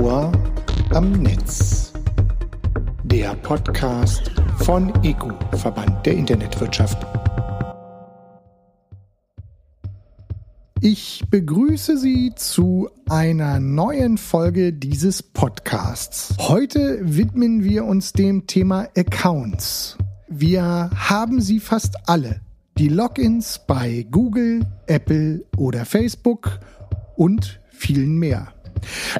Ohr am Netz. Der Podcast von EGU, Verband der Internetwirtschaft. Ich begrüße Sie zu einer neuen Folge dieses Podcasts. Heute widmen wir uns dem Thema Accounts. Wir haben sie fast alle. Die Logins bei Google, Apple oder Facebook und vielen mehr.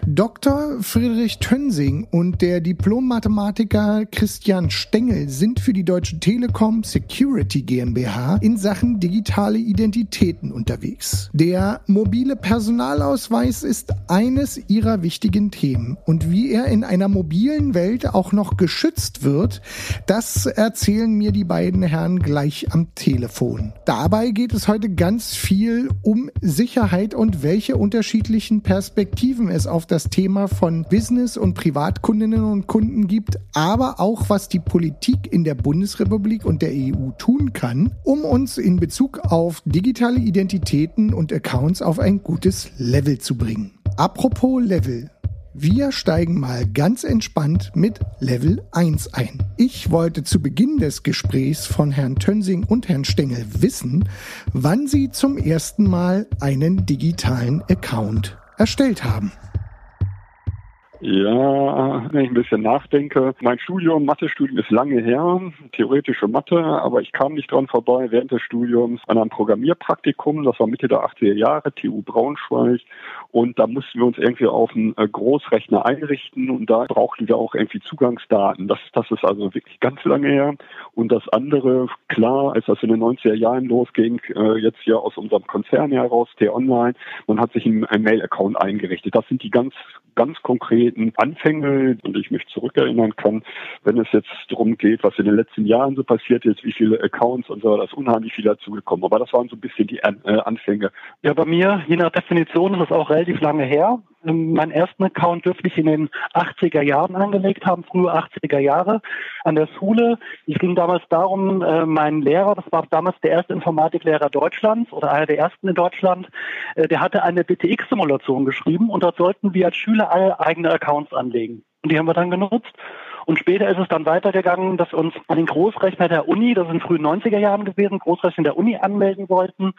Dr. Friedrich Tönsing und der Diplom-Mathematiker Christian Stengel sind für die Deutsche Telekom Security GmbH in Sachen digitale Identitäten unterwegs. Der mobile Personalausweis ist eines ihrer wichtigen Themen und wie er in einer mobilen Welt auch noch geschützt wird, das erzählen mir die beiden Herren gleich am Telefon. Dabei geht es heute ganz viel um Sicherheit und welche unterschiedlichen Perspektiven es auf das Thema von Business- und Privatkundinnen und Kunden gibt, aber auch was die Politik in der Bundesrepublik und der EU tun kann, um uns in Bezug auf digitale Identitäten und Accounts auf ein gutes Level zu bringen. Apropos Level. Wir steigen mal ganz entspannt mit Level 1 ein. Ich wollte zu Beginn des Gesprächs von Herrn Tönsing und Herrn Stengel wissen, wann sie zum ersten Mal einen digitalen Account erstellt haben. Ja, wenn ich ein bisschen nachdenke. Mein Studium, Mathestudium ist lange her, theoretische Mathe, aber ich kam nicht dran vorbei während des Studiums an einem Programmierpraktikum, das war Mitte der 80er Jahre, TU Braunschweig. Und da mussten wir uns irgendwie auf einen äh, Großrechner einrichten und da brauchten wir auch irgendwie Zugangsdaten. Das, das ist also wirklich ganz lange her. Und das andere, klar, als das in den 90er Jahren losging, äh, jetzt hier aus unserem Konzern heraus, T-Online, man hat sich einen, Mail-Account eingerichtet. Das sind die ganz ganz konkreten Anfänge, und ich mich zurückerinnern kann, wenn es jetzt darum geht, was in den letzten Jahren so passiert ist, wie viele Accounts und so, da ist unheimlich viel dazugekommen. Aber das waren so ein bisschen die äh, Anfänge. Ja, bei mir, je nach Definition, ist es auch relativ lange her. Ähm, meinen ersten Account dürfte ich in den 80er Jahren angelegt haben, frühe 80er Jahre an der Schule. Es ging damals darum, äh, mein Lehrer, das war damals der erste Informatiklehrer Deutschlands oder einer der ersten in Deutschland, äh, der hatte eine BTX-Simulation geschrieben und dort sollten wir als Schüler alle eigene Accounts anlegen. Und die haben wir dann genutzt. Und später ist es dann weitergegangen, dass wir uns an den Großrechner der Uni, das sind frühen 90er Jahren gewesen, Großrechner der Uni anmelden wollten.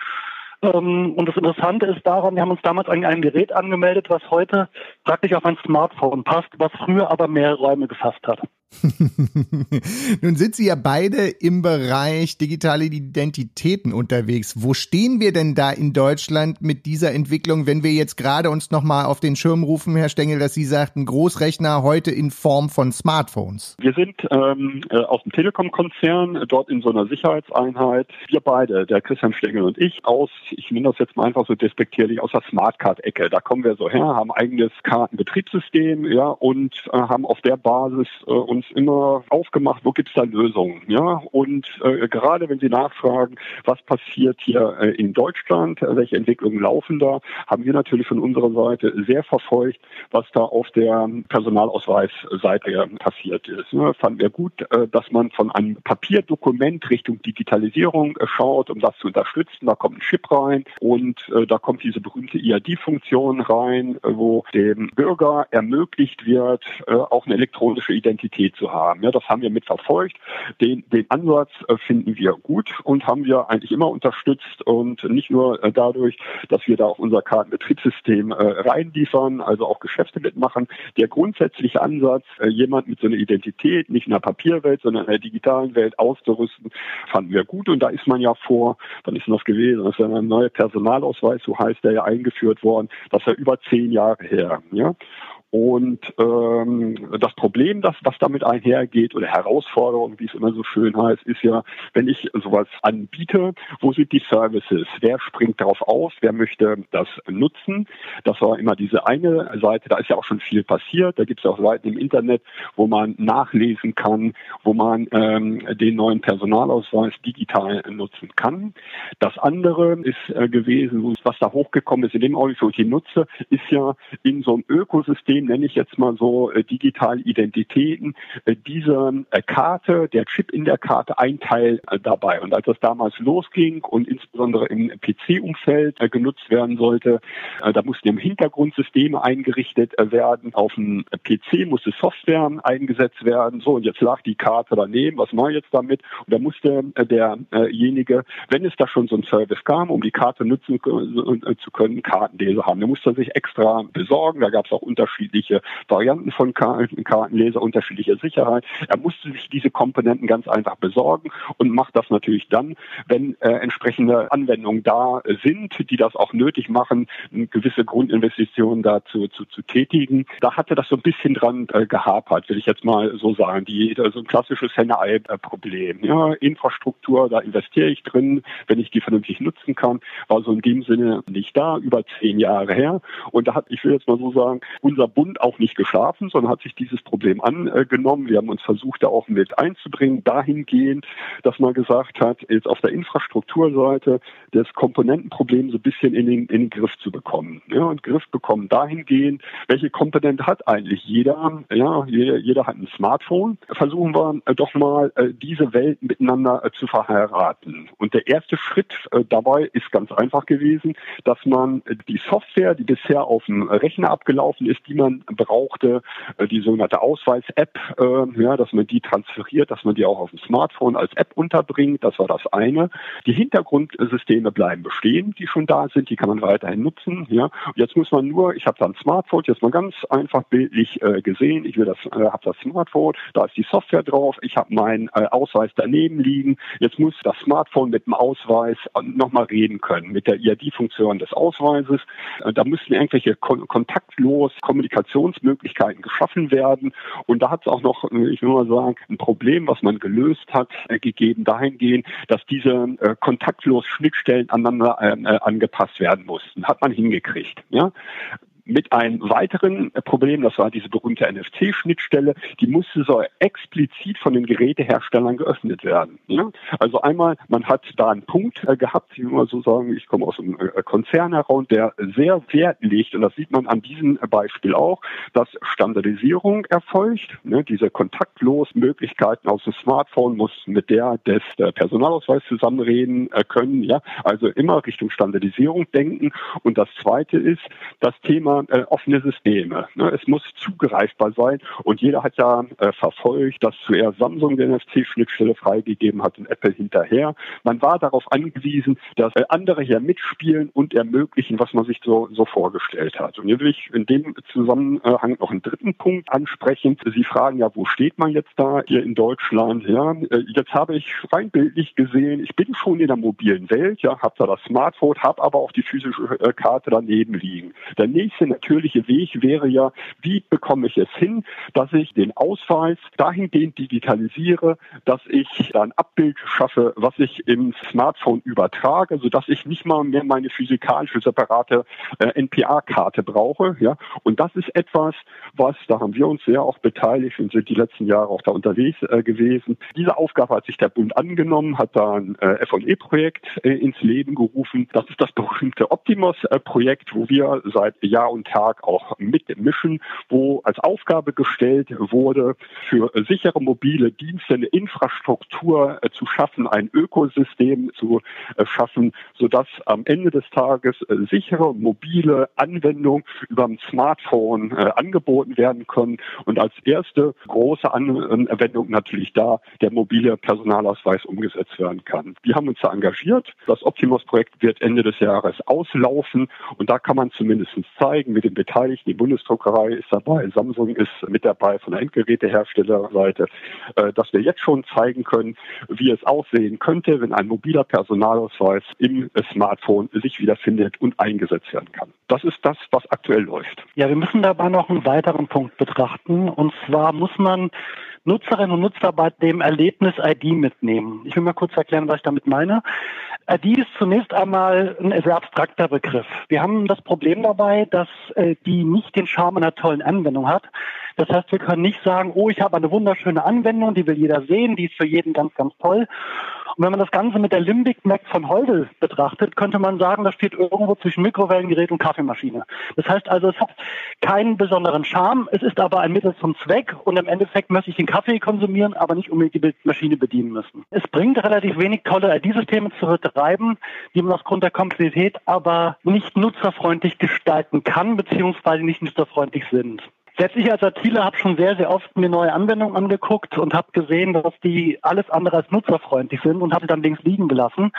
Ähm, und das Interessante ist daran, wir haben uns damals an ein Gerät angemeldet, was heute praktisch auf ein Smartphone passt, was früher aber mehr Räume gefasst hat. Nun sind Sie ja beide im Bereich digitale Identitäten unterwegs. Wo stehen wir denn da in Deutschland mit dieser Entwicklung, wenn wir jetzt gerade uns nochmal auf den Schirm rufen, Herr Stengel, dass Sie sagten, Großrechner heute in Form von Smartphones? Wir sind ähm, äh, aus dem Telekom-Konzern, äh, dort in so einer Sicherheitseinheit. Wir beide, der Christian Stengel und ich, aus, ich nenne das jetzt mal einfach so despektierlich, aus der Smartcard-Ecke. Da kommen wir so her, haben eigenes Kartenbetriebssystem, ja, und äh, haben auf der Basis äh, uns uns immer aufgemacht, wo gibt es da Lösungen. Ja? Und äh, gerade wenn Sie nachfragen, was passiert hier äh, in Deutschland, äh, welche Entwicklungen laufen da, haben wir natürlich von unserer Seite sehr verfolgt, was da auf der Personalausweisseite passiert ist. Ne? Fanden wir gut, äh, dass man von einem Papierdokument Richtung Digitalisierung äh, schaut, um das zu unterstützen. Da kommt ein Chip rein und äh, da kommt diese berühmte IAD-Funktion rein, wo dem Bürger ermöglicht wird, auch eine elektronische Identität zu haben. Ja, das haben wir mitverfolgt. Den, den Ansatz äh, finden wir gut und haben wir eigentlich immer unterstützt und nicht nur äh, dadurch, dass wir da auch unser Kartenbetriebssystem äh, reinliefern, also auch Geschäfte mitmachen. Der grundsätzliche Ansatz, jemand mit so einer Identität nicht in der Papierwelt, sondern in der digitalen Welt auszurüsten, fanden wir gut und da ist man ja vor, wann ist das gewesen? Das ist ein neuer Personalausweis, so heißt der ja eingeführt worden, das ist ja über zehn Jahre her. Ja? Und ähm, das Problem, das was damit einhergeht oder Herausforderung, wie es immer so schön heißt, ist ja, wenn ich sowas anbiete, wo sind die Services? Wer springt darauf aus? Wer möchte das nutzen? Das war immer diese eine Seite. Da ist ja auch schon viel passiert. Da gibt es auch Seiten im Internet, wo man nachlesen kann, wo man ähm, den neuen Personalausweis digital nutzen kann. Das andere ist äh, gewesen, was da hochgekommen ist in dem Augenblick, wo ich ihn nutze, ist ja in so einem Ökosystem nenne ich jetzt mal so, äh, digitale Identitäten. Äh, diese äh, Karte, der Chip in der Karte, ein Teil äh, dabei. Und als das damals losging und insbesondere im PC-Umfeld äh, genutzt werden sollte, äh, da mussten im Hintergrund Systeme eingerichtet werden. Auf dem PC musste Software eingesetzt werden. So, und jetzt lag die Karte daneben. Was mache ich jetzt damit? Und da musste derjenige, wenn es da schon so ein Service kam, um die Karte nutzen zu können, Kartenleser haben. Da musste er sich extra besorgen. Da gab es auch unterschiedliche Varianten von Kartenleser, unterschiedliche Sicherheit. Er musste sich diese Komponenten ganz einfach besorgen und macht das natürlich dann, wenn äh, entsprechende Anwendungen da sind, die das auch nötig machen, gewisse Grundinvestitionen dazu zu, zu tätigen. Da hatte das so ein bisschen dran äh, gehapert, will ich jetzt mal so sagen. Die, so ein klassisches Henne-Ei-Problem. Ja, Infrastruktur, da investiere ich drin, wenn ich die vernünftig nutzen kann, war so in dem Sinne nicht da, über zehn Jahre her. Und da hat, ich will jetzt mal so sagen, unser Bund auch nicht geschlafen, sondern hat sich dieses Problem angenommen. Wir haben uns versucht, da auch mit einzubringen, dahingehend, dass man gesagt hat, jetzt auf der Infrastrukturseite das Komponentenproblem so ein bisschen in den, in den Griff zu bekommen. Ja, und Griff bekommen dahingehend, welche Komponente hat eigentlich jeder? Ja, jeder, jeder hat ein Smartphone. Versuchen wir äh, doch mal, äh, diese Welten miteinander äh, zu verheiraten. Und der erste Schritt dabei ist ganz einfach gewesen, dass man die Software, die bisher auf dem Rechner abgelaufen ist, die man brauchte, die sogenannte Ausweis-App, ja, dass man die transferiert, dass man die auch auf dem Smartphone als App unterbringt. Das war das eine. Die Hintergrundsysteme bleiben bestehen, die schon da sind, die kann man weiterhin nutzen. Ja. Jetzt muss man nur, ich habe da ein Smartphone, jetzt mal ganz einfach bildlich äh, gesehen, ich will das, äh, habe das Smartphone, da ist die Software drauf, ich habe meinen äh, Ausweis daneben liegen. Jetzt muss das Smartphone mit dem Ausweis nochmal reden können, mit der ID-Funktion des Ausweises. Äh, da müssen irgendwelche kon kontaktlos Kommunikationsmöglichkeiten geschaffen werden. Und da hat es auch noch, ich will mal sagen, ein Problem, was man gelöst hat, äh, gegeben dahingehend, dass diese äh, kontaktlos Schnittstellen aneinander äh, angepasst werden mussten. Hat man hingekriegt. Ja? Mit einem weiteren Problem, das war diese berühmte NFC-Schnittstelle, die musste so explizit von den Geräteherstellern geöffnet werden. Ja? Also einmal, man hat da einen Punkt äh, gehabt, wie wir so sagen, ich komme aus einem äh, Konzern heraus, der sehr Wert legt, und das sieht man an diesem Beispiel auch, dass Standardisierung erfolgt. Ne? Diese kontaktlos Möglichkeiten aus dem Smartphone muss mit der des äh, Personalausweis zusammenreden können. Ja? Also immer Richtung Standardisierung denken. Und das Zweite ist das Thema immer äh, offene Systeme. Ne? Es muss zugreifbar sein und jeder hat ja äh, verfolgt, dass zuerst Samsung die NFC-Schnittstelle freigegeben hat und Apple hinterher. Man war darauf angewiesen, dass äh, andere hier mitspielen und ermöglichen, was man sich so, so vorgestellt hat. Und hier will ich in dem Zusammenhang noch einen dritten Punkt ansprechen. Sie fragen ja, wo steht man jetzt da hier in Deutschland? Ja, äh, jetzt habe ich rein bildlich gesehen, ich bin schon in der mobilen Welt, ja, habe da das Smartphone, habe aber auch die physische äh, Karte daneben liegen. Der nächste nächste natürliche Weg wäre ja, wie bekomme ich es hin, dass ich den Ausweis dahingehend digitalisiere, dass ich ein Abbild schaffe, was ich im Smartphone übertrage, sodass ich nicht mal mehr meine physikalische separate äh, NPA-Karte brauche. Ja? Und das ist etwas, was, da haben wir uns sehr auch beteiligt und sind die letzten Jahre auch da unterwegs äh, gewesen. Diese Aufgabe hat sich der Bund angenommen, hat da ein äh, FE-Projekt äh, ins Leben gerufen. Das ist das berühmte Optimus-Projekt, wo wir seit Jahr und Tag auch mitmischen, wo als Aufgabe gestellt wurde, für sichere mobile Dienste eine Infrastruktur äh, zu schaffen, ein Ökosystem zu äh, schaffen, sodass am Ende des Tages äh, sichere mobile Anwendungen über ein Smartphone angeboten werden können. Und als erste große Anwendung natürlich da der mobile Personalausweis umgesetzt werden kann. Wir haben uns da engagiert. Das Optimus-Projekt wird Ende des Jahres auslaufen und da kann man zumindest zeigen, zeigen mit den Beteiligten. Die Bundesdruckerei ist dabei, Samsung ist mit dabei von der Endgeräteherstellerseite, äh, dass wir jetzt schon zeigen können, wie es aussehen könnte, wenn ein mobiler Personalausweis im Smartphone sich wiederfindet und eingesetzt werden kann. Das ist das, was aktuell läuft. Ja, wir müssen dabei noch einen weiteren Punkt betrachten. Und zwar muss man Nutzerinnen und Nutzer bei dem Erlebnis ID mitnehmen. Ich will mal kurz erklären, was ich damit meine. ID ist zunächst einmal ein sehr abstrakter Begriff. Wir haben das Problem dabei, dass äh, die nicht den Charme einer tollen Anwendung hat. Das heißt, wir können nicht sagen, oh, ich habe eine wunderschöne Anwendung, die will jeder sehen, die ist für jeden ganz, ganz toll. Und wenn man das Ganze mit der Limbic Mac von Holdel betrachtet, könnte man sagen, das steht irgendwo zwischen Mikrowellengerät und Kaffeemaschine. Das heißt also, es hat keinen besonderen Charme, es ist aber ein Mittel zum Zweck und im Endeffekt möchte ich den Kaffee konsumieren, aber nicht unbedingt die Maschine bedienen müssen. Es bringt relativ wenig tolle ID-Systeme zu betreiben, die man aufgrund der Komplexität aber nicht nutzerfreundlich gestalten kann, beziehungsweise nicht nutzerfreundlich sind. Selbst ich als ITler habe schon sehr, sehr oft mir neue Anwendungen angeguckt und habe gesehen, dass die alles andere als nutzerfreundlich sind und habe sie dann links liegen gelassen.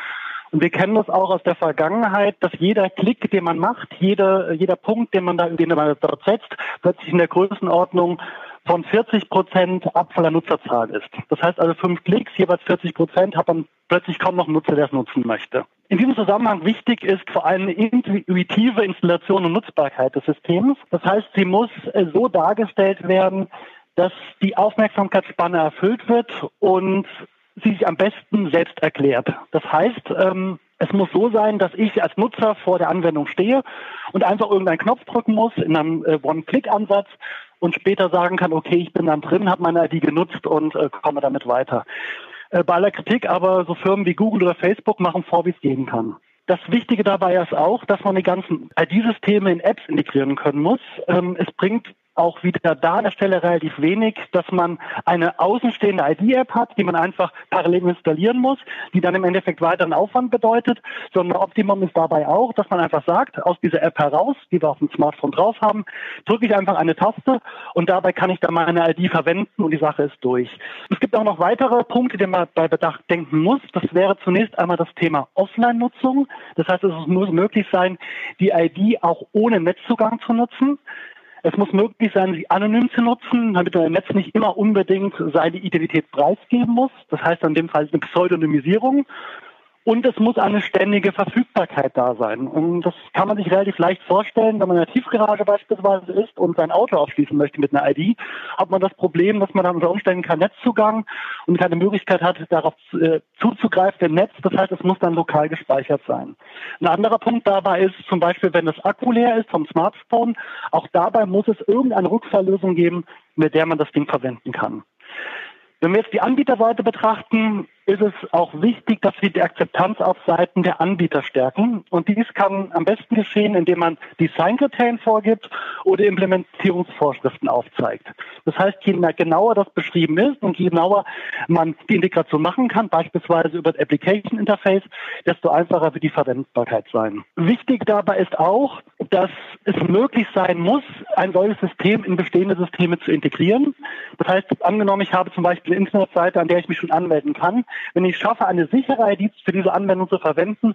Und wir kennen das auch aus der Vergangenheit, dass jeder Klick, den man macht, jeder, jeder Punkt, den man da, den man dort setzt, plötzlich in der Größenordnung von 40 Prozent Abfall der Nutzerzahl ist. Das heißt also fünf Klicks, jeweils 40 Prozent, hat man plötzlich kaum noch Nutzer, der es nutzen möchte. In diesem Zusammenhang wichtig ist vor allem intuitive Installation und Nutzbarkeit des Systems. Das heißt, sie muss äh, so dargestellt werden, dass die Aufmerksamkeitsspanne erfüllt wird und sie sich am besten selbst erklärt. Das heißt, ähm, es muss so sein, dass ich als Nutzer vor der Anwendung stehe und einfach irgendeinen Knopf drücken muss in einem äh, One-Click-Ansatz und später sagen kann, okay, ich bin dann drin, habe meine ID genutzt und äh, komme damit weiter. Äh, bei aller Kritik aber so Firmen wie Google oder Facebook machen vor, wie es gehen kann. Das Wichtige dabei ist auch, dass man die ganzen ID-Systeme in Apps integrieren können muss. Ähm, es bringt auch wieder da an der Stelle relativ wenig, dass man eine außenstehende ID-App hat, die man einfach parallel installieren muss, die dann im Endeffekt weiteren Aufwand bedeutet, sondern Optimum ist dabei auch, dass man einfach sagt, aus dieser App heraus, die wir auf dem Smartphone drauf haben, drücke ich einfach eine Taste und dabei kann ich dann meine ID verwenden und die Sache ist durch. Es gibt auch noch weitere Punkte, die man bei Bedacht denken muss. Das wäre zunächst einmal das Thema Offline-Nutzung. Das heißt, es muss möglich sein, die ID auch ohne Netzzugang zu nutzen. Es muss möglich sein, sie anonym zu nutzen, damit man Netz nicht immer unbedingt seine Identität preisgeben muss. Das heißt in dem Fall eine Pseudonymisierung. Und es muss eine ständige Verfügbarkeit da sein. Und das kann man sich relativ leicht vorstellen, wenn man in der Tiefgarage beispielsweise ist und sein Auto aufschließen möchte mit einer ID, hat man das Problem, dass man dann unter Umständen keinen Netzzugang und keine Möglichkeit hat, darauf äh, zuzugreifen, im Netz. Das heißt, es muss dann lokal gespeichert sein. Ein anderer Punkt dabei ist zum Beispiel, wenn das Akku leer ist vom Smartphone, auch dabei muss es irgendeine Rückfalllösung geben, mit der man das Ding verwenden kann. Wenn wir jetzt die Anbieterseite betrachten, ist es auch wichtig, dass wir die Akzeptanz auf Seiten der Anbieter stärken. Und dies kann am besten geschehen, indem man Designkriterien vorgibt oder Implementierungsvorschriften aufzeigt. Das heißt, je genauer das beschrieben ist und je genauer man die Integration machen kann, beispielsweise über das Application Interface, desto einfacher wird die Verwendbarkeit sein. Wichtig dabei ist auch, dass es möglich sein muss, ein solches System in bestehende Systeme zu integrieren. Das heißt, angenommen, ich habe zum Beispiel eine Internetseite, an der ich mich schon anmelden kann, wenn ich schaffe, eine sichere ID für diese Anwendung zu verwenden,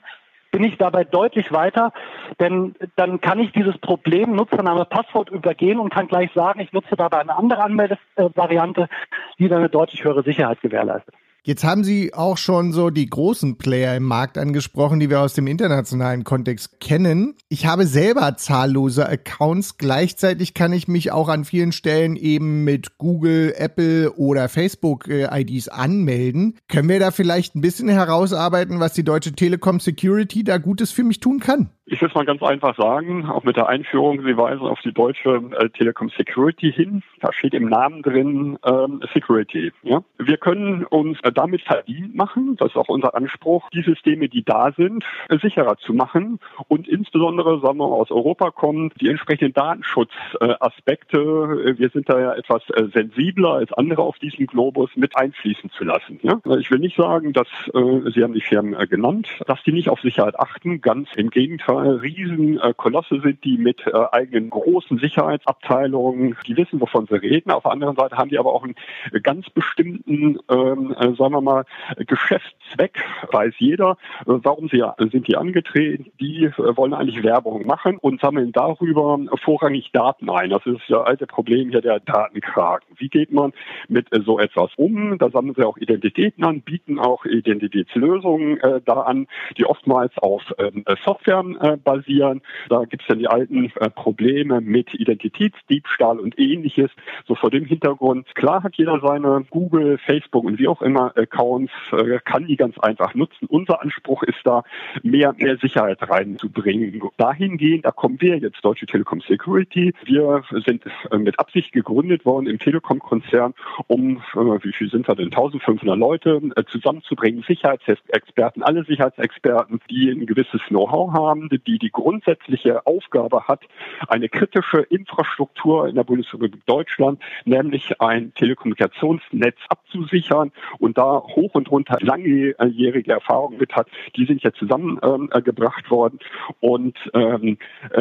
bin ich dabei deutlich weiter, denn dann kann ich dieses Problem Nutzername, Passwort übergehen und kann gleich sagen, ich nutze dabei eine andere Anmeldevariante, die dann eine deutlich höhere Sicherheit gewährleistet. Jetzt haben Sie auch schon so die großen Player im Markt angesprochen, die wir aus dem internationalen Kontext kennen. Ich habe selber zahllose Accounts. Gleichzeitig kann ich mich auch an vielen Stellen eben mit Google, Apple oder Facebook äh, anmelden. Können wir da vielleicht ein bisschen herausarbeiten, was die Deutsche Telekom Security da Gutes für mich tun kann? Ich will es mal ganz einfach sagen, auch mit der Einführung, Sie weisen auf die deutsche äh, Telekom Security hin. Da steht im Namen drin ähm, Security. Ja? Wir können uns äh, damit verdient machen, das ist auch unser Anspruch, die Systeme, die da sind, äh, sicherer zu machen und insbesondere, sagen wir aus Europa kommen, die entsprechenden Datenschutzaspekte, äh, wir sind da ja etwas äh, sensibler als andere auf diesem Globus mit einfließen zu lassen. Ja? Ich will nicht sagen, dass, äh, Sie haben die Firmen genannt, dass die nicht auf Sicherheit achten, ganz im Gegenteil Riesenkolosse sind, die mit äh, eigenen großen Sicherheitsabteilungen, die wissen, wovon sie reden. Auf der anderen Seite haben die aber auch einen ganz bestimmten, ähm, äh, sagen wir mal, Geschäftszweck, weiß jeder. Äh, warum sie, sind die angetreten? Die äh, wollen eigentlich Werbung machen und sammeln darüber vorrangig Daten ein. Das ist das alte Problem hier der Datenkraken. Wie geht man mit äh, so etwas um? Da sammeln sie auch Identitäten an, bieten auch Identitätslösungen äh, da an, die oftmals auf ähm, Software äh, basieren. Da gibt es dann die alten äh, Probleme mit Identitätsdiebstahl und ähnliches. So vor dem Hintergrund, klar hat jeder seine Google, Facebook und wie auch immer Accounts, äh, kann die ganz einfach nutzen. Unser Anspruch ist da, mehr, mehr Sicherheit reinzubringen. Dahingehend, da kommen wir jetzt, Deutsche Telekom Security. Wir sind äh, mit Absicht gegründet worden im Telekom-Konzern, um, wie viel sind wir denn, 1500 Leute zusammenzubringen, Sicherheitsexperten, alle Sicherheitsexperten, die ein gewisses Know-how haben, die die grundsätzliche Aufgabe hat, eine kritische Infrastruktur in der Bundesrepublik Deutschland, nämlich ein Telekommunikationsnetz abzusichern und da hoch und runter langjährige Erfahrungen mit hat, die sind jetzt zusammengebracht worden und ähm,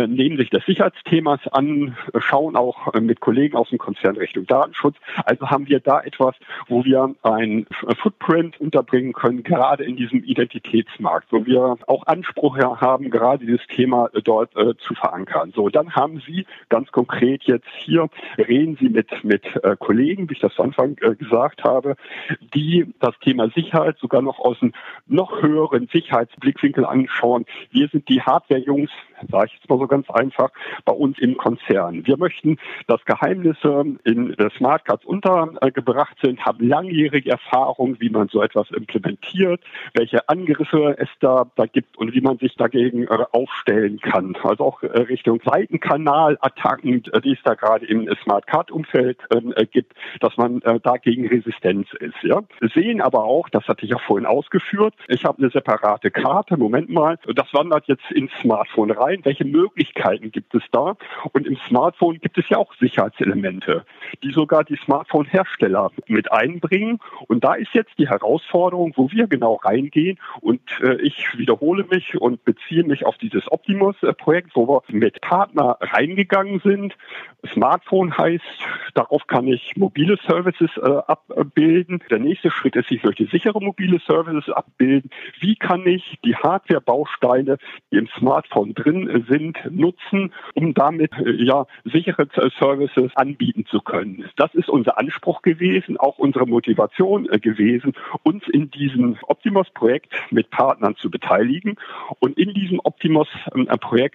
nehmen sich des Sicherheitsthemas an, schauen auch mit Kollegen aus dem Konzern Richtung Datenschutz. Also haben wir da etwas, wo wir ein Footprint unterbringen können, gerade in diesem Identitätsmarkt, wo wir auch Anspruch haben, gerade dieses Thema dort äh, zu verankern. So, dann haben Sie ganz konkret jetzt hier, reden Sie mit, mit äh, Kollegen, wie ich das zu Anfang äh, gesagt habe, die das Thema Sicherheit sogar noch aus einem noch höheren Sicherheitsblickwinkel anschauen. Wir sind die Hardware-Jungs, sage ich jetzt mal so ganz einfach, bei uns im Konzern. Wir möchten, dass Geheimnisse in Smart Cards untergebracht sind, haben langjährige Erfahrung, wie man so etwas implementiert, welche Angriffe es da, da gibt und wie man sich dagegen äh, aufstellen kann. Also auch äh, Richtung Seitenkanalattacken, äh, die es da gerade im Smart Card Umfeld ähm, gibt, dass man dagegen Resistenz ist. Ja. Wir sehen aber auch, das hatte ich ja vorhin ausgeführt, ich habe eine separate Karte, Moment mal, das wandert jetzt ins Smartphone rein. Welche Möglichkeiten gibt es da? Und im Smartphone gibt es ja auch Sicherheitselemente, die sogar die Smartphone-Hersteller mit einbringen. Und da ist jetzt die Herausforderung, wo wir genau reingehen. Und äh, ich wiederhole mich und beziehe mich auf dieses Optimus-Projekt, wo wir mit Partner reingegangen sind. Smartphone heißt, darauf kann ich mobile Services äh, abbilden. Der nächste Schritt ist, ich möchte sichere mobile Services abbilden. Wie kann ich die Hardware-Bausteine, die im Smartphone drin sind, nutzen, um damit äh, ja sichere Services anbieten zu können? Das ist unser Anspruch gewesen, auch unsere Motivation äh, gewesen, uns in diesem Optimus-Projekt mit Partnern zu beteiligen. Und in diesem Optimus-Projekt,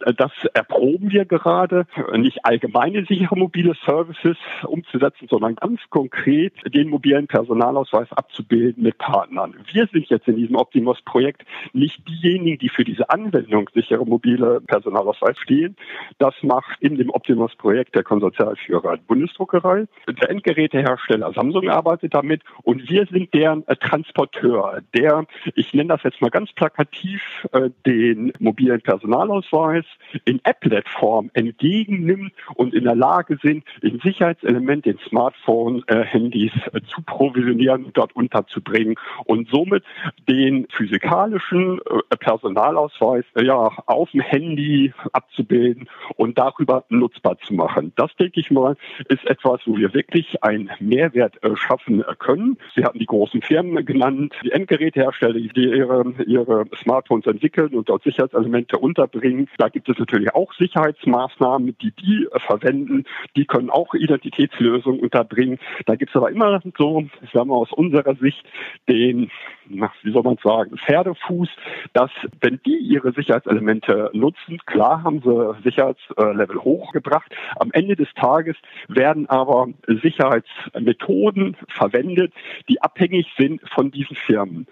äh, das erproben wir gerade, nicht allgemeine sichere mobile Services umzusetzen, sondern ganz konkret den mobilen Personalausweis abzubilden mit Partnern. Wir sind jetzt in diesem Optimus-Projekt nicht diejenigen, die für diese Anwendung sichere mobile Personalausweis stehen. Das macht in dem Optimus-Projekt der Konsortialführer Bundesdruckerei. Der Endgerätehersteller Samsung arbeitet damit und wir sind deren äh, Transporteur, der, ich nenne das jetzt mal ganz plakativ, äh, den mobilen Personalausweis in Applet-Form entgegennimmt und in der Lage sind, in Sicherheitselement den Smartphone-Handys äh, zu provisionieren dort unterzubringen und somit den physikalischen Personalausweis ja auf dem Handy abzubilden und darüber nutzbar zu machen. Das denke ich mal, ist etwas, wo wir wirklich einen Mehrwert schaffen können. Sie hatten die großen Firmen genannt, die Endgerätehersteller, die ihre, ihre Smartphones entwickeln und dort Sicherheitselemente unterbringen. Da gibt es natürlich auch Sicherheitsmaßnahmen, die die verwenden. Die können auch Identitätslösungen unterbringen. Da gibt es aber immer so, sagen wir aus unserer Sicht, den, wie soll man sagen, Pferdefuß, dass wenn die ihre Sicherheitselemente nutzen, klar haben sie Sicherheitslevel hochgebracht. Am Ende des Tages werden aber Sicherheitsmethoden verwendet, die abhängig sind von diesen Firmen.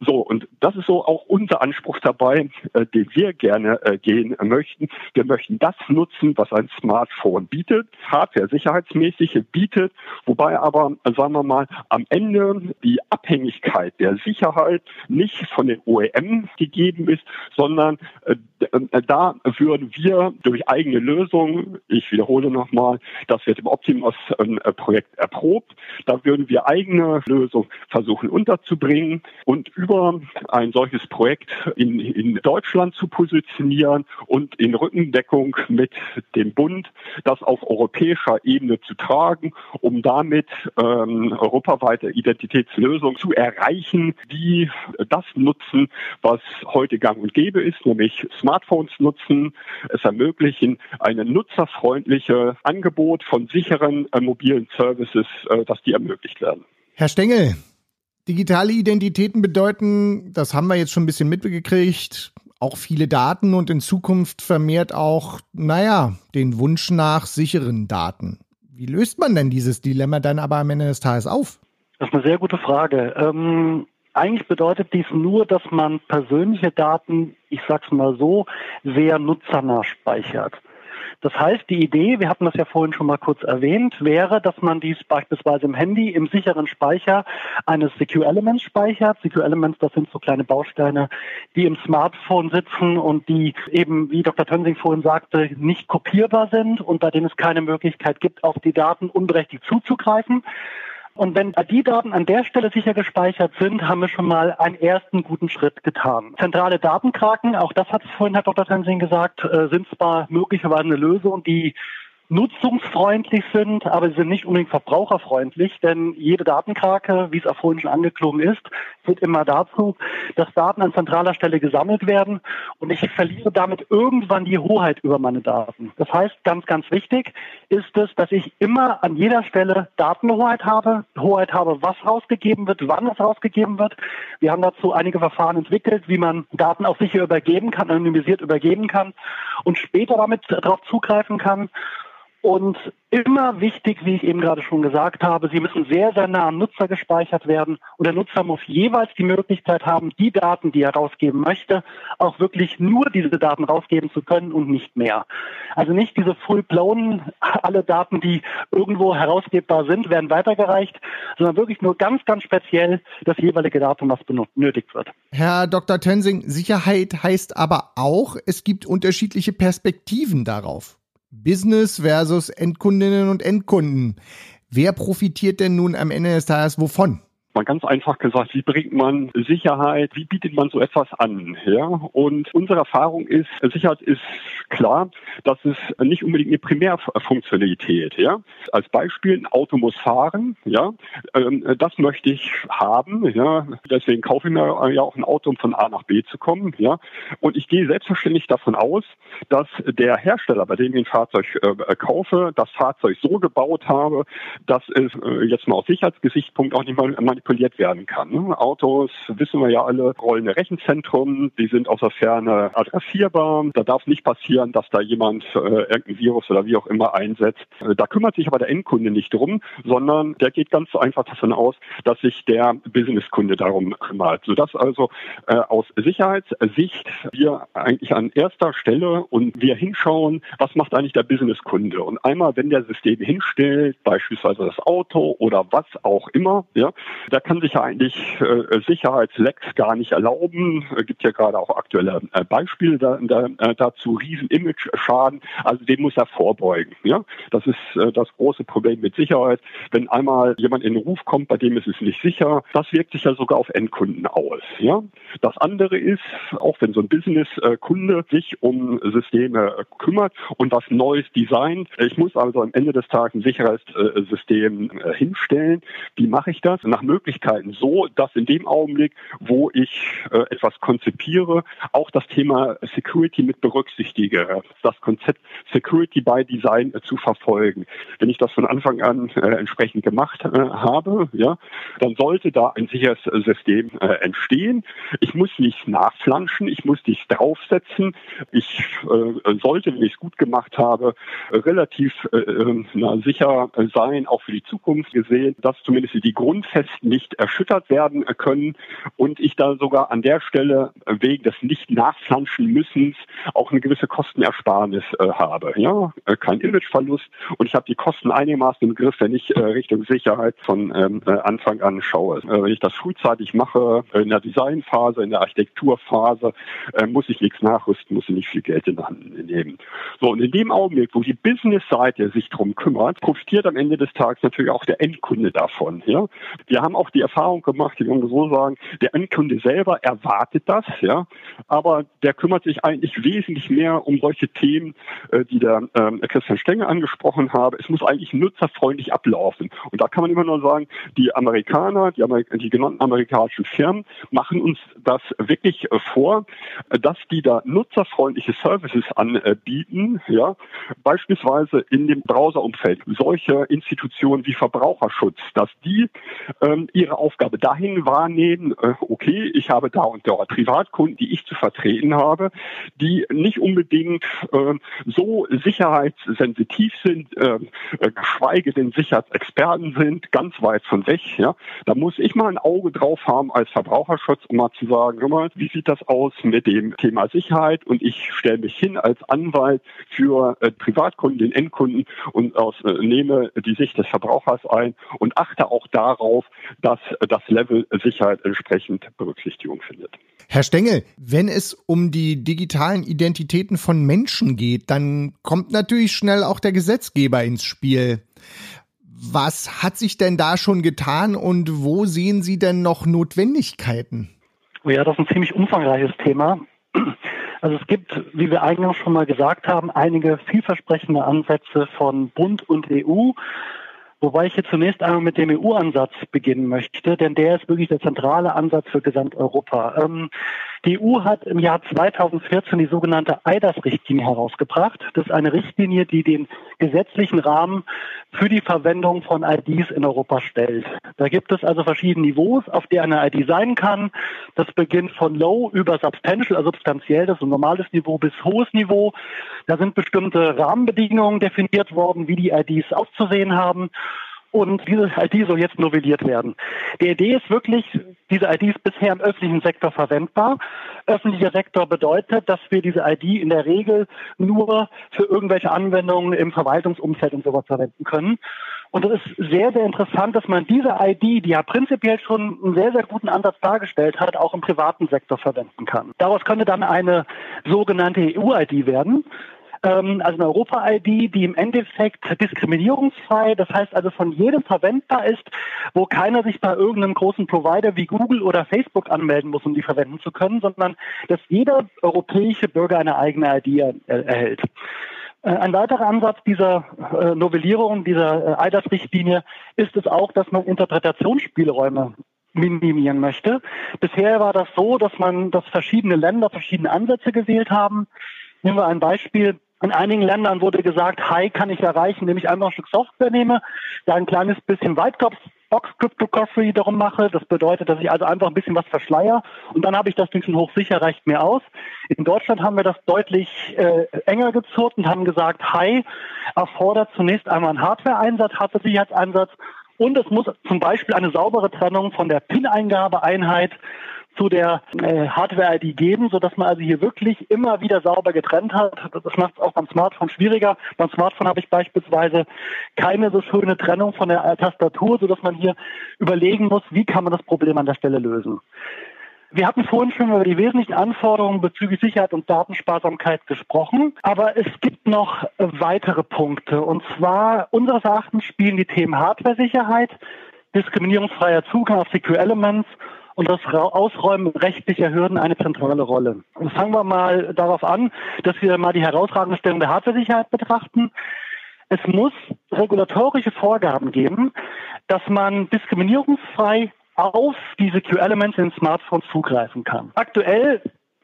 So, und das ist so auch unser Anspruch dabei, äh, den wir gerne äh, gehen möchten. Wir möchten das nutzen, was ein Smartphone bietet, Hardware sicherheitsmäßig bietet, wobei aber, sagen wir mal, am Ende die Abhängigkeit der Sicherheit nicht von den OEM gegeben ist, sondern äh, äh, da würden wir durch eigene Lösungen, ich wiederhole nochmal, das wird im Optimus-Projekt erprobt, da würden wir eigene Lösungen versuchen unterzubringen und über ein solches Projekt in, in Deutschland zu positionieren und in Rückendeckung mit dem Bund das auf europäischer Ebene zu tragen, um damit ähm, europaweite Identitätslösungen zu erreichen, die das nutzen, was heute gang und gäbe ist, nämlich Smartphones nutzen, es ermöglichen, ein nutzerfreundliches Angebot von sicheren äh, mobilen Services, äh, dass die ermöglicht werden. Herr Stengel, digitale Identitäten bedeuten, das haben wir jetzt schon ein bisschen mitgekriegt, auch viele Daten und in Zukunft vermehrt auch, naja, den Wunsch nach sicheren Daten. Wie löst man denn dieses Dilemma dann aber am Ende des Tages auf? Das ist eine sehr gute Frage. Ähm, eigentlich bedeutet dies nur, dass man persönliche Daten, ich sag's mal so, sehr nutzernah speichert. Das heißt, die Idee, wir hatten das ja vorhin schon mal kurz erwähnt, wäre, dass man dies beispielsweise im Handy im sicheren Speicher eines Secure Elements speichert. Secure Elements, das sind so kleine Bausteine, die im Smartphone sitzen und die eben, wie Dr. Tönsing vorhin sagte, nicht kopierbar sind und bei denen es keine Möglichkeit gibt, auf die Daten unberechtigt zuzugreifen. Und wenn die Daten an der Stelle sicher gespeichert sind, haben wir schon mal einen ersten guten Schritt getan. Zentrale Datenkraken, auch das hat vorhin Herr Dr. Tensing gesagt, äh, sind zwar möglicherweise eine Lösung, die nutzungsfreundlich sind, aber sie sind nicht unbedingt verbraucherfreundlich, denn jede Datenkrake, wie es auch vorhin schon angeklungen ist, führt immer dazu, dass Daten an zentraler Stelle gesammelt werden und ich verliere damit irgendwann die Hoheit über meine Daten. Das heißt, ganz, ganz wichtig ist es, dass ich immer an jeder Stelle Datenhoheit habe, Hoheit habe, was rausgegeben wird, wann es rausgegeben wird. Wir haben dazu einige Verfahren entwickelt, wie man Daten auch sicher übergeben kann, anonymisiert übergeben kann und später damit darauf zugreifen kann. Und immer wichtig, wie ich eben gerade schon gesagt habe, sie müssen sehr, sehr nah am Nutzer gespeichert werden. Und der Nutzer muss jeweils die Möglichkeit haben, die Daten, die er rausgeben möchte, auch wirklich nur diese Daten rausgeben zu können und nicht mehr. Also nicht diese full-blown, alle Daten, die irgendwo herausgebbar sind, werden weitergereicht, sondern wirklich nur ganz, ganz speziell das jeweilige Datum, was benötigt wird. Herr Dr. Tensing, Sicherheit heißt aber auch, es gibt unterschiedliche Perspektiven darauf. Business versus Endkundinnen und Endkunden. Wer profitiert denn nun am Ende des Tages wovon? Mal ganz einfach gesagt, wie bringt man Sicherheit, wie bietet man so etwas an? Ja? Und unsere Erfahrung ist, Sicherheit ist klar, dass es nicht unbedingt eine Primärfunktionalität. Ja? Als Beispiel, ein Auto muss fahren, ja, ähm, das möchte ich haben, ja, deswegen kaufe ich mir ja auch ein Auto, um von A nach B zu kommen, ja. Und ich gehe selbstverständlich davon aus, dass der Hersteller, bei dem ich ein Fahrzeug äh, kaufe, das Fahrzeug so gebaut habe, dass es äh, jetzt mal aus Sicherheitsgesichtspunkt auch nicht mal manipuliert werden kann. Autos, wissen wir ja alle, rollende Rechenzentrum, die sind aus der Ferne adressierbar. Da darf nicht passieren, dass da jemand äh, irgendein Virus oder wie auch immer einsetzt. Äh, da kümmert sich aber der Endkunde nicht drum, sondern der geht ganz einfach davon aus, dass sich der Businesskunde darum kümmert. Sodass also äh, aus Sicherheitssicht wir eigentlich an erster Stelle und wir hinschauen, was macht eigentlich der Businesskunde. Und einmal, wenn der System hinstellt, beispielsweise das Auto oder was auch immer, ja, da kann sich ja eigentlich äh, Sicherheitslecks gar nicht erlauben. Es gibt ja gerade auch aktuelle äh, Beispiele da, da, äh, dazu, riesen Image-Schaden. Also den muss er vorbeugen. Ja? Das ist äh, das große Problem mit Sicherheit. Wenn einmal jemand in den Ruf kommt, bei dem ist es nicht sicher, das wirkt sich ja sogar auf Endkunden aus. Ja? Das andere ist, auch wenn so ein Business-Kunde sich um Systeme äh, kümmert und was Neues designt, ich muss also am Ende des Tages ein Sicherheitssystem äh, hinstellen. Wie mache ich das? Nach Möglichkeiten so, dass in dem Augenblick, wo ich äh, etwas konzipiere, auch das Thema Security mit berücksichtige, das Konzept Security by Design äh, zu verfolgen. Wenn ich das von Anfang an äh, entsprechend gemacht äh, habe, ja, dann sollte da ein sicheres System äh, entstehen. Ich muss nicht nachflanschen, ich muss nicht draufsetzen. Ich äh, sollte, wenn ich es gut gemacht habe, relativ na, sicher sein, auch für die Zukunft gesehen, dass zumindest die Grundfesten nicht erschüttert werden können und ich da sogar an der Stelle wegen des nicht nachflanschen müssens auch eine gewisse Kostenersparnis äh, habe. Ja, äh, kein Imageverlust und ich habe die Kosten einigermaßen im Griff, wenn ich äh, Richtung Sicherheit von ähm, äh, Anfang an schaue. Äh, wenn ich das frühzeitig mache, in der Designphase, in der Architekturphase, äh, muss ich nichts nachrüsten, muss ich nicht viel Geld in die Hand nehmen. So, und in dem Augenblick, wo die Business-Seite sich drum kümmert, profitiert am Ende des Tages natürlich auch der Endkunde davon. Ja? Wir haben auch die Erfahrung gemacht, ich würde so sagen, der Endkunde selber erwartet das, ja, aber der kümmert sich eigentlich wesentlich mehr um solche Themen, äh, die der ähm, Christian Stenger angesprochen habe. Es muss eigentlich nutzerfreundlich ablaufen. Und da kann man immer nur sagen, die Amerikaner, die, Amerik die genannten amerikanischen Firmen machen uns das wirklich äh, vor, dass die da nutzerfreundliche Services anbieten, ja, beispielsweise in dem Browserumfeld. Solche Institutionen wie Verbraucherschutz, dass die ähm, ihre Aufgabe dahin wahrnehmen, äh, okay, ich habe da und dort Privatkunden, die ich zu vertreten habe, die nicht unbedingt äh, so sicherheitssensitiv sind, äh, äh, geschweige denn Sicherheitsexperten sind, ganz weit von weg. Ja, da muss ich mal ein Auge drauf haben als Verbraucherschutz, um mal zu sagen, mal, wie sieht das aus mit dem Thema Sicherheit? Und ich stelle mich hin als Anwalt für äh, Privatkunden, den Endkunden und aus, äh, nehme die Sicht des Verbrauchers ein und achte auch darauf, dass das Level Sicherheit entsprechend Berücksichtigung findet. Herr Stengel, wenn es um die digitalen Identitäten von Menschen geht, dann kommt natürlich schnell auch der Gesetzgeber ins Spiel. Was hat sich denn da schon getan und wo sehen Sie denn noch Notwendigkeiten? Ja, das ist ein ziemlich umfangreiches Thema. Also es gibt, wie wir eingangs schon mal gesagt haben, einige vielversprechende Ansätze von Bund und EU. Wobei ich hier zunächst einmal mit dem EU-Ansatz beginnen möchte, denn der ist wirklich der zentrale Ansatz für Gesamteuropa. Ähm, die EU hat im Jahr 2014 die sogenannte EIDAS-Richtlinie herausgebracht. Das ist eine Richtlinie, die den gesetzlichen Rahmen für die Verwendung von IDs in Europa stellt. Da gibt es also verschiedene Niveaus, auf der eine ID sein kann. Das beginnt von Low über Substantial, also substanziell, das ist ein normales Niveau, bis hohes Niveau. Da sind bestimmte Rahmenbedingungen definiert worden, wie die IDs auszusehen haben. Und diese ID soll jetzt novelliert werden. Die Idee ist wirklich, diese ID ist bisher im öffentlichen Sektor verwendbar. Öffentlicher Sektor bedeutet, dass wir diese ID in der Regel nur für irgendwelche Anwendungen im Verwaltungsumfeld und sowas verwenden können. Und es ist sehr, sehr interessant, dass man diese ID, die ja prinzipiell schon einen sehr, sehr guten Ansatz dargestellt hat, auch im privaten Sektor verwenden kann. Daraus könnte dann eine sogenannte EU-ID werden ähm, also eine Europa-ID, die im Endeffekt diskriminierungsfrei, das heißt also von jedem verwendbar ist, wo keiner sich bei irgendeinem großen Provider wie Google oder Facebook anmelden muss, um die verwenden zu können, sondern dass jeder europäische Bürger eine eigene ID er erhält. Äh, ein weiterer Ansatz dieser äh, Novellierung, dieser äh, EIDAS-Richtlinie ist es auch, dass man Interpretationsspielräume minimieren möchte. Bisher war das so, dass man, dass verschiedene Länder verschiedene Ansätze gewählt haben. Nehmen wir ein Beispiel. In einigen Ländern wurde gesagt, Hi kann ich erreichen, indem ich einfach ein Stück Software nehme, da ein kleines bisschen Whitebox Cryptography darum mache. Das bedeutet, dass ich also einfach ein bisschen was verschleier und dann habe ich das Ding schon hochsicher, reicht mir aus. In Deutschland haben wir das deutlich äh, enger gezurrt und haben gesagt, Hi erfordert zunächst einmal einen Hardware-Einsatz, Hardware-Sicherheitseinsatz und es muss zum Beispiel eine saubere Trennung von der PIN-Eingabeeinheit zu der äh, Hardware-ID geben, sodass man also hier wirklich immer wieder sauber getrennt hat. Das macht es auch beim Smartphone schwieriger. Beim Smartphone habe ich beispielsweise keine so schöne Trennung von der Tastatur, sodass man hier überlegen muss, wie kann man das Problem an der Stelle lösen. Wir hatten vorhin schon über die wesentlichen Anforderungen bezüglich Sicherheit und Datensparsamkeit gesprochen, aber es gibt noch weitere Punkte. Und zwar unseres Erachtens spielen die Themen Hardware-Sicherheit, diskriminierungsfreier Zugang auf Secure Elements und das Ausräumen rechtlicher Hürden eine zentrale Rolle. Und fangen wir mal darauf an, dass wir mal die herausragende Stellung der Hardware-Sicherheit betrachten. Es muss regulatorische Vorgaben geben, dass man diskriminierungsfrei auf diese Q-Elements in Smartphones zugreifen kann. Aktuell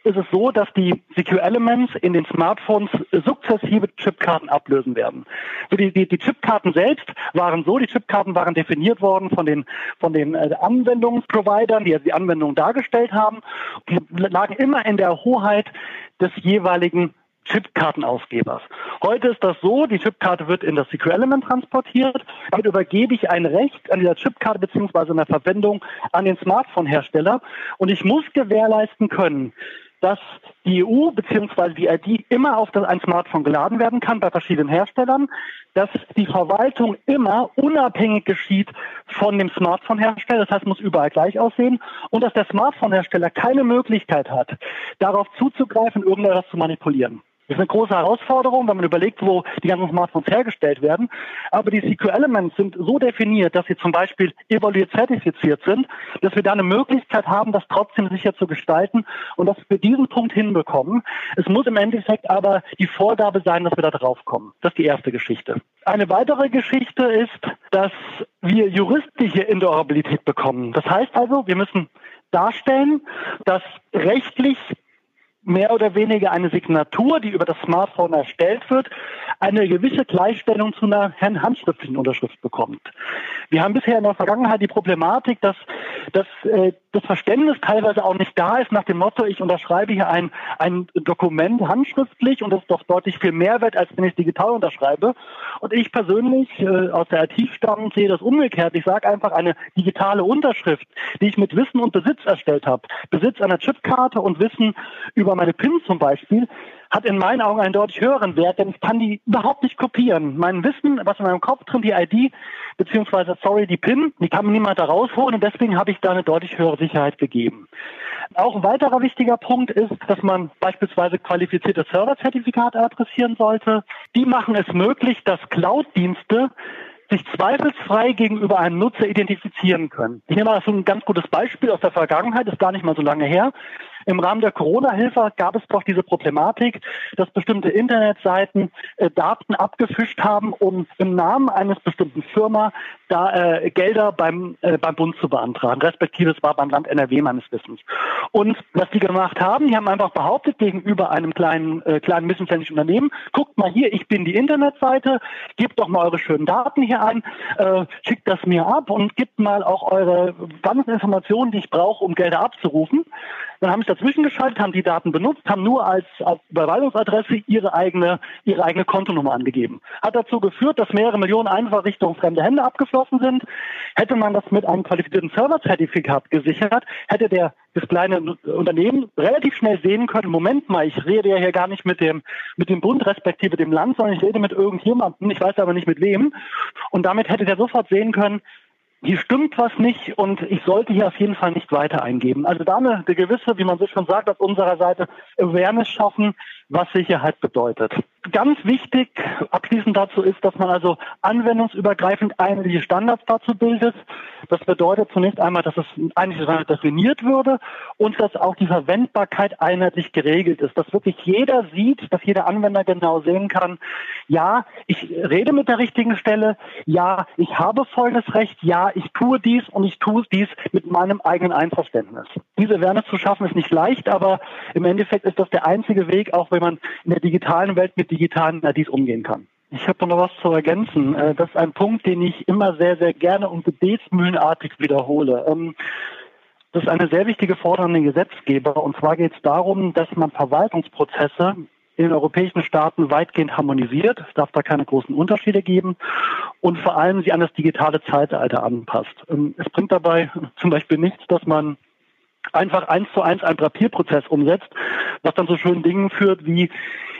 ist es so, dass die Secure Elements in den Smartphones sukzessive Chipkarten ablösen werden. Die, die, die Chipkarten selbst waren so, die Chipkarten waren definiert worden von den, von den äh, Anwendungsprovidern, die die Anwendung dargestellt haben. Die lagen immer in der Hoheit des jeweiligen Chipkartenausgebers. Heute ist das so, die Chipkarte wird in das Secure Element transportiert. Damit übergebe ich ein Recht an dieser Chipkarte beziehungsweise in der Verwendung an den Smartphone-Hersteller. Und ich muss gewährleisten können, dass die EU bzw. die ID immer auf ein Smartphone geladen werden kann bei verschiedenen Herstellern, dass die Verwaltung immer unabhängig geschieht von dem Smartphone-Hersteller, das heißt, muss überall gleich aussehen und dass der Smartphone-Hersteller keine Möglichkeit hat, darauf zuzugreifen, irgendetwas zu manipulieren. Das ist eine große Herausforderung, wenn man überlegt, wo die ganzen Smartphones hergestellt werden. Aber die CQ Elements sind so definiert, dass sie zum Beispiel evaluiert zertifiziert sind, dass wir da eine Möglichkeit haben, das trotzdem sicher zu gestalten und dass wir diesen Punkt hinbekommen. Es muss im Endeffekt aber die Vorgabe sein, dass wir da drauf kommen. Das ist die erste Geschichte. Eine weitere Geschichte ist, dass wir juristische Interoperabilität bekommen. Das heißt also, wir müssen darstellen, dass rechtlich mehr oder weniger eine Signatur, die über das Smartphone erstellt wird, eine gewisse Gleichstellung zu einer handschriftlichen Unterschrift bekommt. Wir haben bisher in der Vergangenheit die Problematik, dass, dass äh, das Verständnis teilweise auch nicht da ist nach dem Motto, ich unterschreibe hier ein, ein Dokument handschriftlich und das ist doch deutlich viel mehr wert, als wenn ich es digital unterschreibe. Und ich persönlich äh, aus der IT stamm sehe das umgekehrt. Ich sage einfach eine digitale Unterschrift, die ich mit Wissen und Besitz erstellt habe. Besitz einer Chipkarte und Wissen über meine PIN zum Beispiel, hat in meinen Augen einen deutlich höheren Wert, denn ich kann die überhaupt nicht kopieren. Mein Wissen, was in meinem Kopf drin, die ID, beziehungsweise, sorry, die PIN, die kann mir niemand da rausholen und deswegen habe ich da eine deutlich höhere Sicherheit gegeben. Auch ein weiterer wichtiger Punkt ist, dass man beispielsweise qualifizierte Serverzertifikate adressieren sollte. Die machen es möglich, dass Cloud-Dienste sich zweifelsfrei gegenüber einem Nutzer identifizieren können. Ich nehme mal so ein ganz gutes Beispiel aus der Vergangenheit, ist gar nicht mal so lange her. Im Rahmen der Corona-Hilfe gab es doch diese Problematik, dass bestimmte Internetseiten äh, Daten abgefischt haben, um im Namen eines bestimmten Firma da äh, Gelder beim, äh, beim Bund zu beantragen, respektive es war beim Land NRW meines Wissens. Und was die gemacht haben, die haben einfach behauptet gegenüber einem kleinen, äh, kleinen mittelständischen Unternehmen, guckt mal hier, ich bin die Internetseite, gebt doch mal eure schönen Daten hier ein, äh, schickt das mir ab und gebt mal auch eure ganzen Informationen, die ich brauche, um Gelder abzurufen. Dann haben sie dazwischen geschaltet, haben die Daten benutzt, haben nur als, als Überweisungsadresse ihre eigene, ihre eigene Kontonummer angegeben. Hat dazu geführt, dass mehrere Millionen einfach fremde Hände abgeflossen sind. Hätte man das mit einem qualifizierten Serverzertifikat gesichert, hätte der das kleine Unternehmen relativ schnell sehen können, Moment mal, ich rede ja hier gar nicht mit dem, mit dem Bund respektive dem Land, sondern ich rede mit irgendjemandem, ich weiß aber nicht mit wem. Und damit hätte der sofort sehen können, hier stimmt was nicht und ich sollte hier auf jeden Fall nicht weiter eingeben. Also da eine, eine gewisse, wie man so schon sagt, auf unserer Seite Awareness schaffen, was Sicherheit bedeutet. Ganz wichtig abschließend dazu ist, dass man also anwendungsübergreifend einheitliche Standards dazu bildet. Das bedeutet zunächst einmal, dass es einheitlich definiert würde und dass auch die Verwendbarkeit einheitlich geregelt ist, dass wirklich jeder sieht, dass jeder Anwender genau sehen kann, ja, ich rede mit der richtigen Stelle, ja, ich habe volles Recht, ja, ich tue dies und ich tue dies mit meinem eigenen Einverständnis. Diese Awareness zu schaffen ist nicht leicht, aber im Endeffekt ist das der einzige Weg, auch wenn man in der digitalen Welt mit digitalen IDs umgehen kann. Ich habe noch was zu ergänzen. Äh, das ist ein Punkt, den ich immer sehr, sehr gerne und gebetsmühlenartig wiederhole. Ähm, das ist eine sehr wichtige Forderung an den Gesetzgeber. Und zwar geht es darum, dass man Verwaltungsprozesse in den europäischen Staaten weitgehend harmonisiert. Es darf da keine großen Unterschiede geben und vor allem sie an das digitale Zeitalter anpasst. Ähm, es bringt dabei zum Beispiel nichts, dass man einfach eins zu eins einen Papierprozess umsetzt, was dann so schönen Dingen führt wie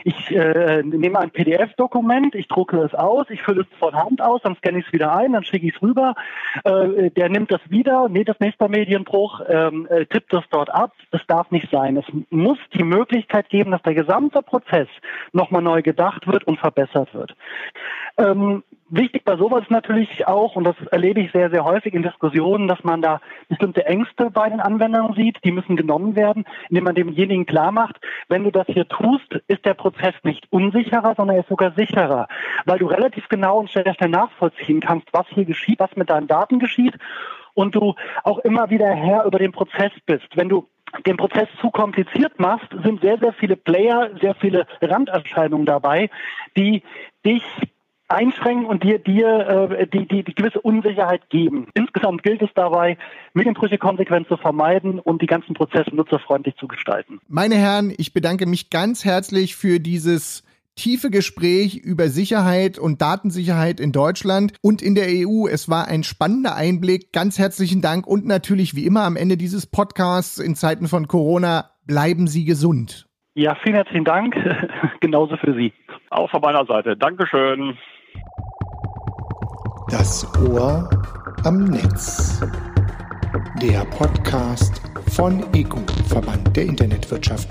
ich äh, nehme ein PDF-Dokument, ich drucke es aus, ich fülle es von Hand aus, dann scanne ich es wieder ein, dann schicke ich es rüber, äh, der nimmt das wieder, nee, das nächste Medienbruch, ähm, äh, tippt das dort ab. Das darf nicht sein. Es muss die Möglichkeit geben, dass der gesamte Prozess nochmal neu gedacht wird und verbessert wird. Ähm, Wichtig bei sowas ist natürlich auch, und das erlebe ich sehr, sehr häufig in Diskussionen, dass man da bestimmte Ängste bei den Anwendern sieht, die müssen genommen werden, indem man demjenigen klar macht, wenn du das hier tust, ist der Prozess nicht unsicherer, sondern er ist sogar sicherer, weil du relativ genau und sehr schnell nachvollziehen kannst, was hier geschieht, was mit deinen Daten geschieht und du auch immer wieder Herr über den Prozess bist. Wenn du den Prozess zu kompliziert machst, sind sehr, sehr viele Player, sehr viele Randerscheinungen dabei, die dich einschränken und dir, dir äh, die, die, die gewisse Unsicherheit geben. Insgesamt gilt es dabei, Medienbrüche konsequent zu vermeiden und die ganzen Prozesse nutzerfreundlich zu gestalten. Meine Herren, ich bedanke mich ganz herzlich für dieses tiefe Gespräch über Sicherheit und Datensicherheit in Deutschland und in der EU. Es war ein spannender Einblick. Ganz herzlichen Dank und natürlich wie immer am Ende dieses Podcasts in Zeiten von Corona bleiben Sie gesund. Ja, vielen herzlichen Dank. Genauso für Sie. Auch von meiner Seite. Dankeschön. Das Ohr am Netz. Der Podcast von EGU, Verband der Internetwirtschaft.